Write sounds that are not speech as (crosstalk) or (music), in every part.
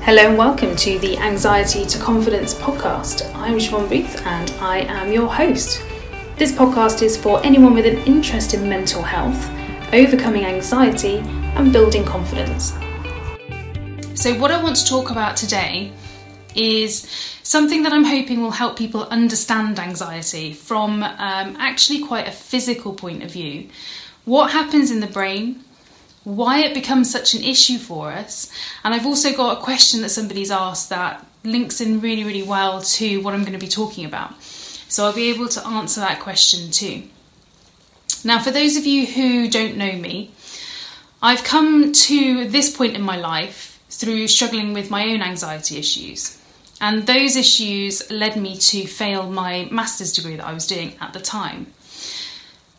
Hello and welcome to the Anxiety to Confidence podcast. I'm Siobhan Booth and I am your host. This podcast is for anyone with an interest in mental health, overcoming anxiety, and building confidence. So, what I want to talk about today is something that I'm hoping will help people understand anxiety from um, actually quite a physical point of view. What happens in the brain, why it becomes such an issue for us. And I've also got a question that somebody's asked that links in really, really well to what I'm going to be talking about. So I'll be able to answer that question too. Now, for those of you who don't know me, I've come to this point in my life through struggling with my own anxiety issues. And those issues led me to fail my master's degree that I was doing at the time.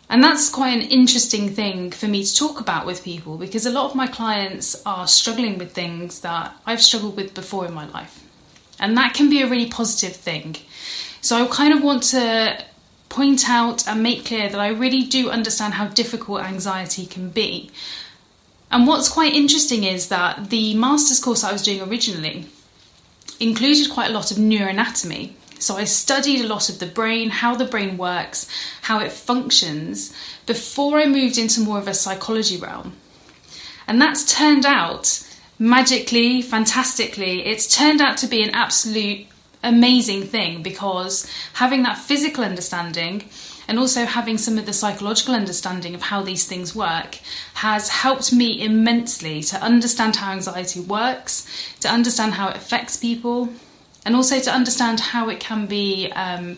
And that's quite an interesting thing for me to talk about with people because a lot of my clients are struggling with things that I've struggled with before in my life. And that can be a really positive thing. So I kind of want to point out and make clear that I really do understand how difficult anxiety can be. And what's quite interesting is that the master's course I was doing originally included quite a lot of neuroanatomy. So I studied a lot of the brain, how the brain works, how it functions, before I moved into more of a psychology realm. And that's turned out magically, fantastically, it's turned out to be an absolute amazing thing because having that physical understanding and also having some of the psychological understanding of how these things work has helped me immensely to understand how anxiety works, to understand how it affects people, and also to understand how it can be um,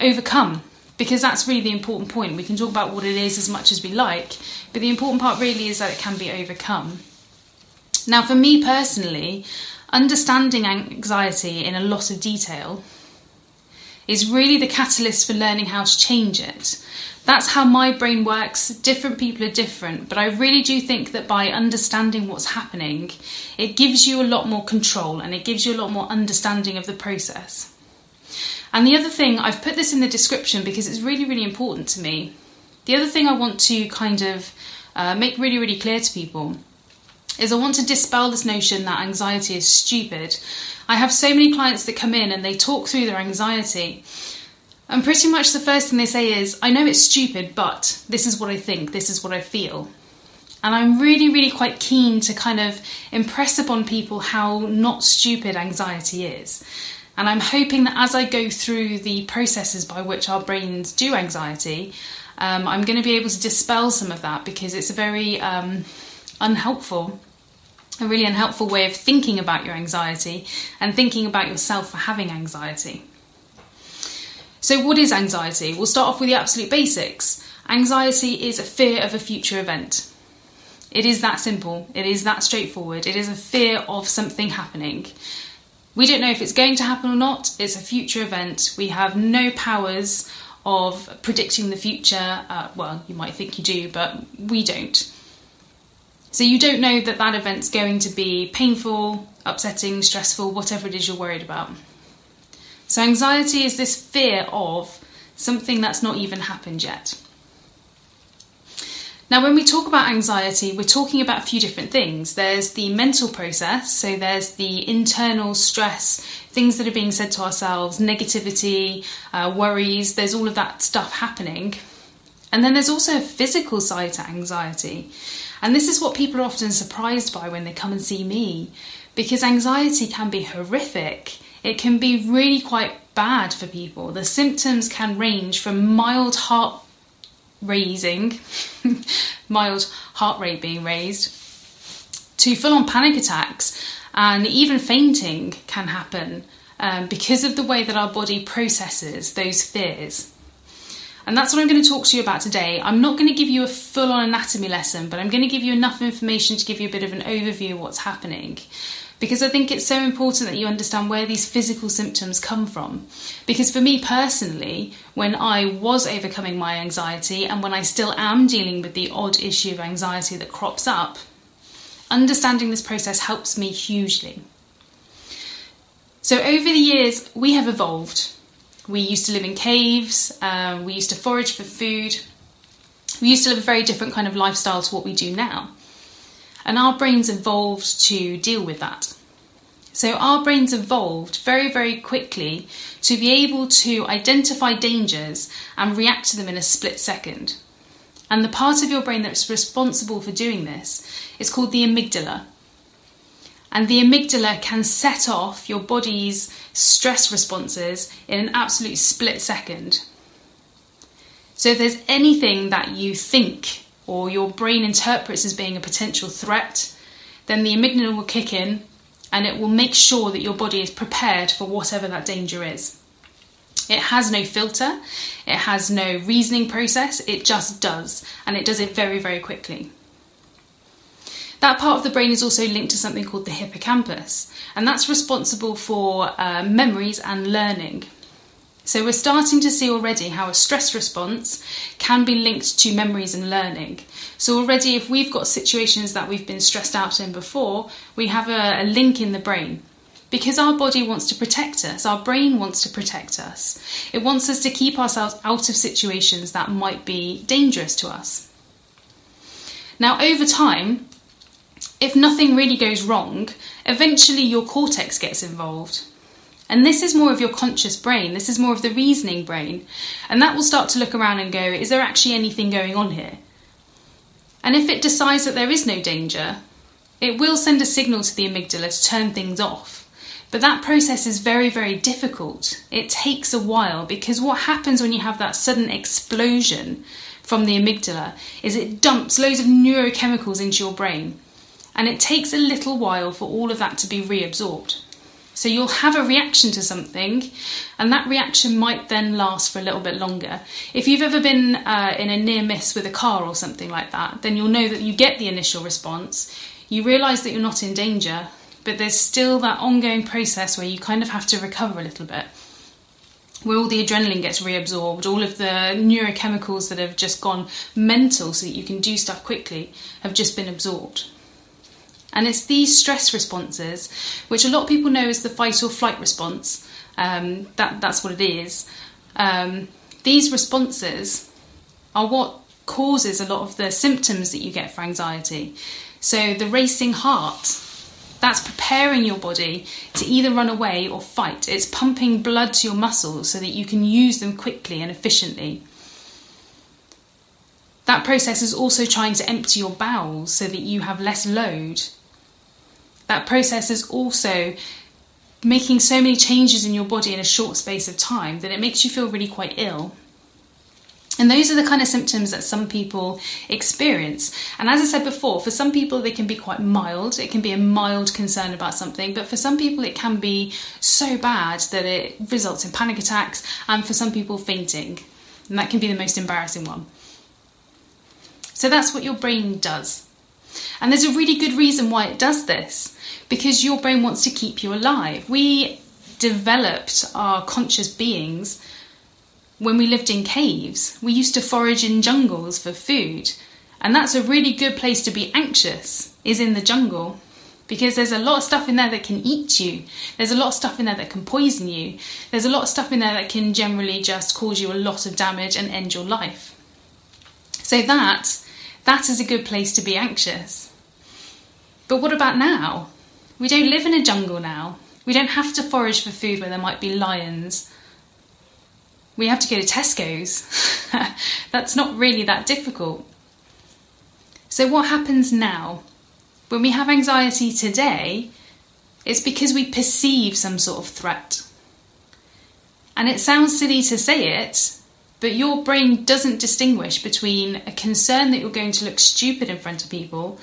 overcome because that's really the important point. We can talk about what it is as much as we like, but the important part really is that it can be overcome. Now, for me personally, understanding anxiety in a lot of detail is really the catalyst for learning how to change it. That's how my brain works. Different people are different, but I really do think that by understanding what's happening, it gives you a lot more control and it gives you a lot more understanding of the process. And the other thing, I've put this in the description because it's really, really important to me. The other thing I want to kind of uh, make really, really clear to people is I want to dispel this notion that anxiety is stupid. I have so many clients that come in and they talk through their anxiety and pretty much the first thing they say is, I know it's stupid, but this is what I think, this is what I feel. And I'm really, really quite keen to kind of impress upon people how not stupid anxiety is. And I'm hoping that as I go through the processes by which our brains do anxiety, um, I'm going to be able to dispel some of that because it's a very um, unhelpful, a really unhelpful way of thinking about your anxiety and thinking about yourself for having anxiety. So, what is anxiety? We'll start off with the absolute basics. Anxiety is a fear of a future event. It is that simple, it is that straightforward. It is a fear of something happening. We don't know if it's going to happen or not, it's a future event. We have no powers of predicting the future. Uh, well, you might think you do, but we don't. So you don't know that that event's going to be painful, upsetting, stressful, whatever it is you're worried about. So, anxiety is this fear of something that's not even happened yet. Now, when we talk about anxiety, we're talking about a few different things. There's the mental process, so there's the internal stress, things that are being said to ourselves, negativity, uh, worries, there's all of that stuff happening. And then there's also a physical side to anxiety. And this is what people are often surprised by when they come and see me, because anxiety can be horrific it can be really quite bad for people. The symptoms can range from mild heart raising, (laughs) mild heart rate being raised, to full on panic attacks, and even fainting can happen um, because of the way that our body processes those fears. And that's what I'm going to talk to you about today. I'm not going to give you a full on anatomy lesson, but I'm going to give you enough information to give you a bit of an overview of what's happening because I think it's so important that you understand where these physical symptoms come from. Because for me personally, when I was overcoming my anxiety and when I still am dealing with the odd issue of anxiety that crops up, understanding this process helps me hugely. So, over the years, we have evolved. We used to live in caves, um, we used to forage for food, we used to live a very different kind of lifestyle to what we do now. And our brains evolved to deal with that. So, our brains evolved very, very quickly to be able to identify dangers and react to them in a split second. And the part of your brain that's responsible for doing this is called the amygdala. And the amygdala can set off your body's stress responses in an absolute split second. So, if there's anything that you think or your brain interprets as being a potential threat, then the amygdala will kick in and it will make sure that your body is prepared for whatever that danger is. It has no filter, it has no reasoning process, it just does, and it does it very, very quickly. That part of the brain is also linked to something called the hippocampus, and that's responsible for uh, memories and learning. So, we're starting to see already how a stress response can be linked to memories and learning. So, already, if we've got situations that we've been stressed out in before, we have a, a link in the brain. Because our body wants to protect us, our brain wants to protect us. It wants us to keep ourselves out of situations that might be dangerous to us. Now, over time, if nothing really goes wrong, eventually your cortex gets involved. And this is more of your conscious brain, this is more of the reasoning brain. And that will start to look around and go, is there actually anything going on here? And if it decides that there is no danger, it will send a signal to the amygdala to turn things off. But that process is very, very difficult. It takes a while because what happens when you have that sudden explosion from the amygdala is it dumps loads of neurochemicals into your brain. And it takes a little while for all of that to be reabsorbed. So you'll have a reaction to something, and that reaction might then last for a little bit longer. If you've ever been uh, in a near miss with a car or something like that, then you'll know that you get the initial response, you realise that you're not in danger, but there's still that ongoing process where you kind of have to recover a little bit. Where all the adrenaline gets reabsorbed, all of the neurochemicals that have just gone mental so that you can do stuff quickly have just been absorbed. And it's these stress responses, which a lot of people know as the fight or flight response, um, that, that's what it is. Um, these responses are what causes a lot of the symptoms that you get for anxiety. So, the racing heart, that's preparing your body to either run away or fight. It's pumping blood to your muscles so that you can use them quickly and efficiently. That process is also trying to empty your bowels so that you have less load that process is also making so many changes in your body in a short space of time that it makes you feel really quite ill. And those are the kind of symptoms that some people experience. And as I said before, for some people they can be quite mild. It can be a mild concern about something, but for some people it can be so bad that it results in panic attacks, and for some people, fainting. And that can be the most embarrassing one. So that's what your brain does. And there's a really good reason why it does this because your brain wants to keep you alive. We developed our conscious beings when we lived in caves. We used to forage in jungles for food, and that's a really good place to be anxious, is in the jungle. Because there's a lot of stuff in there that can eat you. There's a lot of stuff in there that can poison you. There's a lot of stuff in there that can generally just cause you a lot of damage and end your life. So that that is a good place to be anxious. But what about now? We don't live in a jungle now. We don't have to forage for food where there might be lions. We have to go to Tesco's. (laughs) That's not really that difficult. So, what happens now? When we have anxiety today, it's because we perceive some sort of threat. And it sounds silly to say it, but your brain doesn't distinguish between a concern that you're going to look stupid in front of people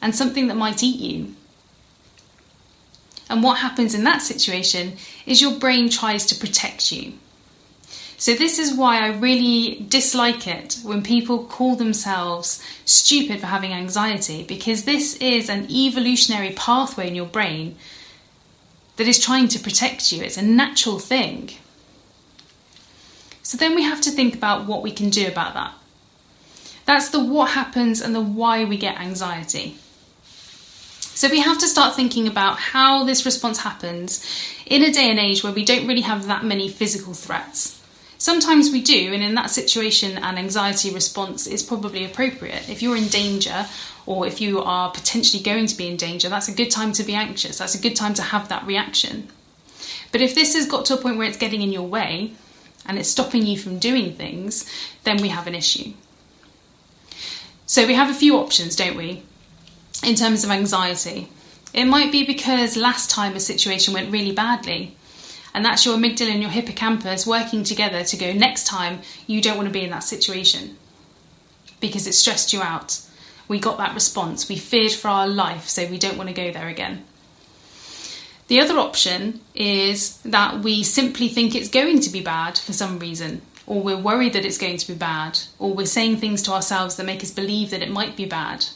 and something that might eat you. And what happens in that situation is your brain tries to protect you. So, this is why I really dislike it when people call themselves stupid for having anxiety, because this is an evolutionary pathway in your brain that is trying to protect you. It's a natural thing. So then we have to think about what we can do about that. That's the what happens and the why we get anxiety. So we have to start thinking about how this response happens in a day and age where we don't really have that many physical threats. Sometimes we do, and in that situation, an anxiety response is probably appropriate. If you're in danger or if you are potentially going to be in danger, that's a good time to be anxious. That's a good time to have that reaction. But if this has got to a point where it's getting in your way and it's stopping you from doing things, then we have an issue. So we have a few options, don't we, in terms of anxiety. It might be because last time a situation went really badly, and that's your amygdala and your hippocampus working together to go, next time you don't want to be in that situation because it stressed you out. We got that response, we feared for our life, so we don't want to go there again. The other option is that we simply think it's going to be bad for some reason, or we're worried that it's going to be bad, or we're saying things to ourselves that make us believe that it might be bad.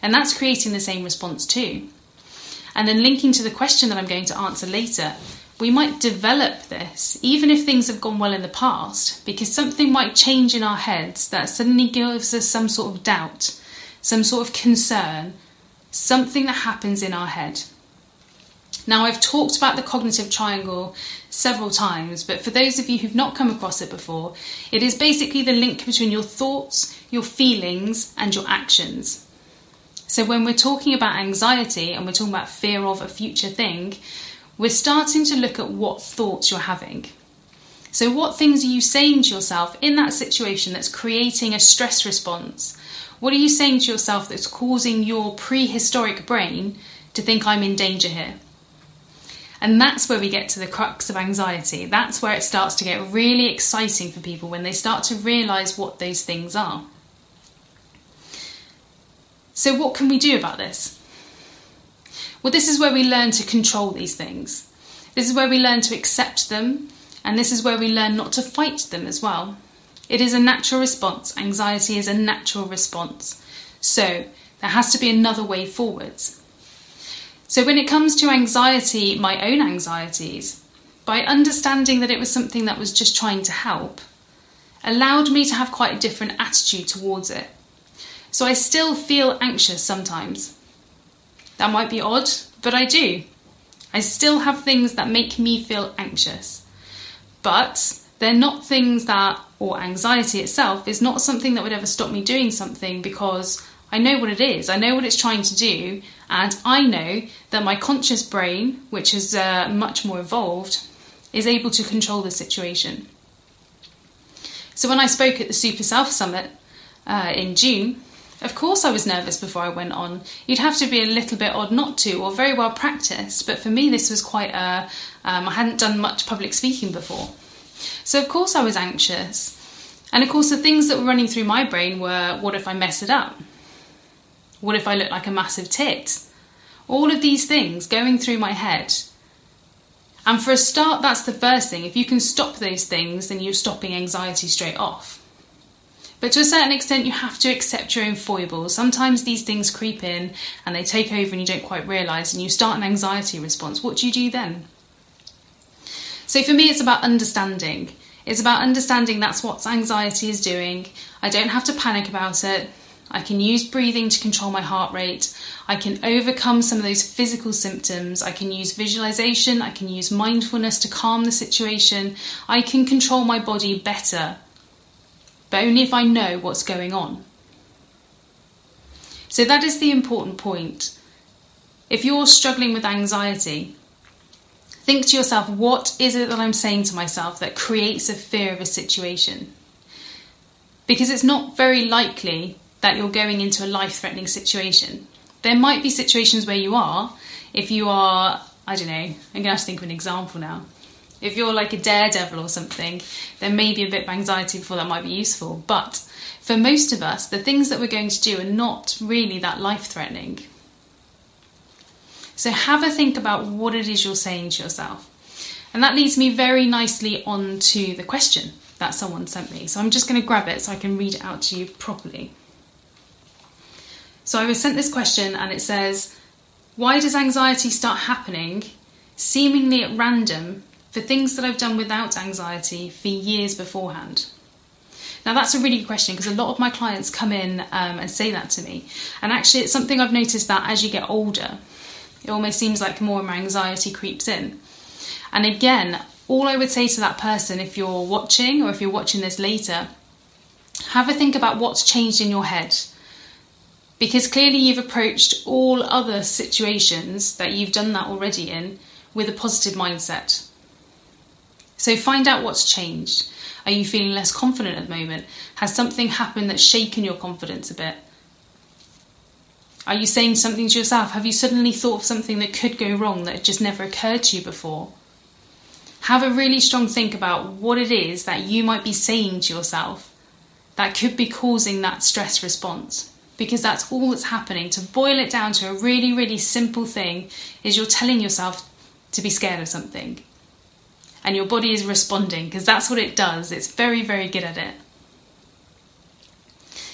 And that's creating the same response too. And then linking to the question that I'm going to answer later, we might develop this even if things have gone well in the past, because something might change in our heads that suddenly gives us some sort of doubt, some sort of concern, something that happens in our head. Now, I've talked about the cognitive triangle several times, but for those of you who've not come across it before, it is basically the link between your thoughts, your feelings, and your actions. So, when we're talking about anxiety and we're talking about fear of a future thing, we're starting to look at what thoughts you're having. So, what things are you saying to yourself in that situation that's creating a stress response? What are you saying to yourself that's causing your prehistoric brain to think I'm in danger here? And that's where we get to the crux of anxiety. That's where it starts to get really exciting for people when they start to realize what those things are. So, what can we do about this? Well, this is where we learn to control these things. This is where we learn to accept them, and this is where we learn not to fight them as well. It is a natural response. Anxiety is a natural response. So, there has to be another way forwards. So, when it comes to anxiety, my own anxieties, by understanding that it was something that was just trying to help, allowed me to have quite a different attitude towards it. So, I still feel anxious sometimes. That might be odd, but I do. I still have things that make me feel anxious. But they're not things that, or anxiety itself, is not something that would ever stop me doing something because I know what it is, I know what it's trying to do, and I know that my conscious brain, which is uh, much more evolved, is able to control the situation. So when I spoke at the Super Self Summit uh, in June, of course I was nervous before I went on. You'd have to be a little bit odd not to, or very well practiced, but for me this was quite a. Um, I hadn't done much public speaking before. So of course I was anxious. And of course the things that were running through my brain were what if I mess it up? What if I look like a massive tit? All of these things going through my head. And for a start, that's the first thing. If you can stop those things, then you're stopping anxiety straight off. But to a certain extent, you have to accept your own foibles. Sometimes these things creep in and they take over and you don't quite realise, and you start an anxiety response. What do you do then? So for me, it's about understanding. It's about understanding that's what anxiety is doing. I don't have to panic about it. I can use breathing to control my heart rate. I can overcome some of those physical symptoms. I can use visualization. I can use mindfulness to calm the situation. I can control my body better, but only if I know what's going on. So, that is the important point. If you're struggling with anxiety, think to yourself, what is it that I'm saying to myself that creates a fear of a situation? Because it's not very likely that you're going into a life threatening situation. There might be situations where you are, if you are, I don't know, I'm to have to think of an example now. If you're like a daredevil or something, then maybe a bit of anxiety before that might be useful. But for most of us, the things that we're going to do are not really that life threatening. So have a think about what it is you're saying to yourself. And that leads me very nicely on to the question that someone sent me. So I'm just going to grab it so I can read it out to you properly. So I was sent this question and it says, Why does anxiety start happening seemingly at random for things that I've done without anxiety for years beforehand? Now, that's a really good question because a lot of my clients come in um, and say that to me. And actually, it's something I've noticed that as you get older, it almost seems like more and more anxiety creeps in. And again, all I would say to that person, if you're watching or if you're watching this later, have a think about what's changed in your head. Because clearly you've approached all other situations that you've done that already in with a positive mindset. So find out what's changed. Are you feeling less confident at the moment? Has something happened that's shaken your confidence a bit? Are you saying something to yourself? Have you suddenly thought of something that could go wrong that just never occurred to you before? Have a really strong think about what it is that you might be saying to yourself that could be causing that stress response. Because that's all that's happening. To boil it down to a really, really simple thing is you're telling yourself to be scared of something. And your body is responding because that's what it does. It's very, very good at it.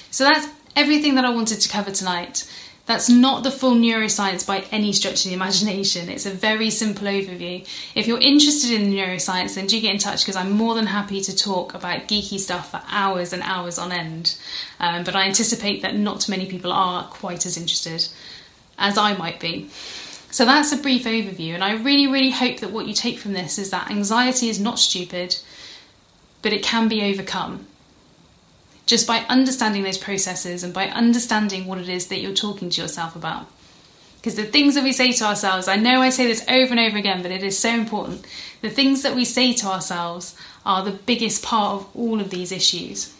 So that's everything that I wanted to cover tonight. That's not the full neuroscience by any stretch of the imagination. It's a very simple overview. If you're interested in neuroscience, then do get in touch because I'm more than happy to talk about geeky stuff for hours and hours on end. Um, but I anticipate that not many people are quite as interested as I might be. So that's a brief overview, and I really, really hope that what you take from this is that anxiety is not stupid, but it can be overcome just by understanding those processes and by understanding what it is that you're talking to yourself about. Because the things that we say to ourselves, I know I say this over and over again, but it is so important. The things that we say to ourselves are the biggest part of all of these issues.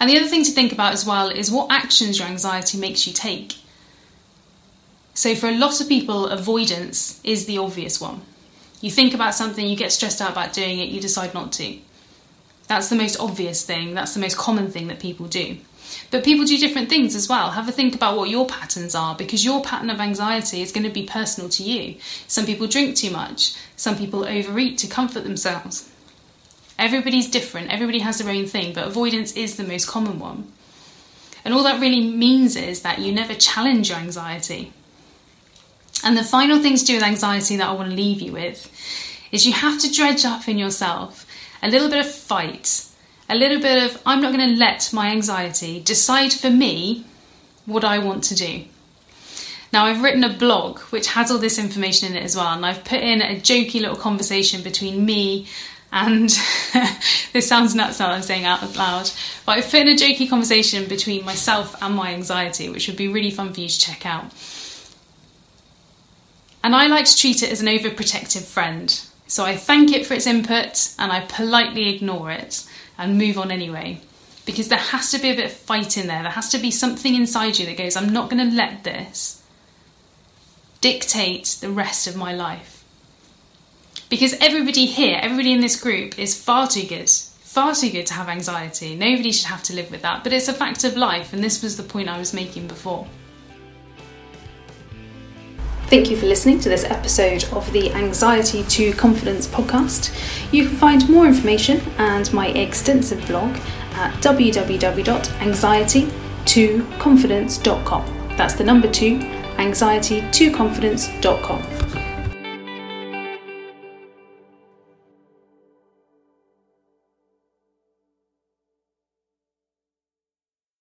And the other thing to think about as well is what actions your anxiety makes you take. So, for a lot of people, avoidance is the obvious one. You think about something, you get stressed out about doing it, you decide not to. That's the most obvious thing, that's the most common thing that people do. But people do different things as well. Have a think about what your patterns are because your pattern of anxiety is going to be personal to you. Some people drink too much, some people overeat to comfort themselves. Everybody's different, everybody has their own thing, but avoidance is the most common one. And all that really means is that you never challenge your anxiety. And the final thing to do with anxiety that I want to leave you with is you have to dredge up in yourself a little bit of fight, a little bit of I'm not going to let my anxiety decide for me what I want to do. Now, I've written a blog which has all this information in it as well, and I've put in a jokey little conversation between me and (laughs) this sounds nuts now I'm saying out loud, but I've put in a jokey conversation between myself and my anxiety, which would be really fun for you to check out. And I like to treat it as an overprotective friend. So I thank it for its input and I politely ignore it and move on anyway. Because there has to be a bit of fight in there. There has to be something inside you that goes, I'm not going to let this dictate the rest of my life. Because everybody here, everybody in this group is far too good, far too good to have anxiety. Nobody should have to live with that. But it's a fact of life, and this was the point I was making before. Thank you for listening to this episode of the Anxiety to Confidence podcast. You can find more information and my extensive blog at www.anxiety2confidence.com. That's the number two, anxiety2confidence.com.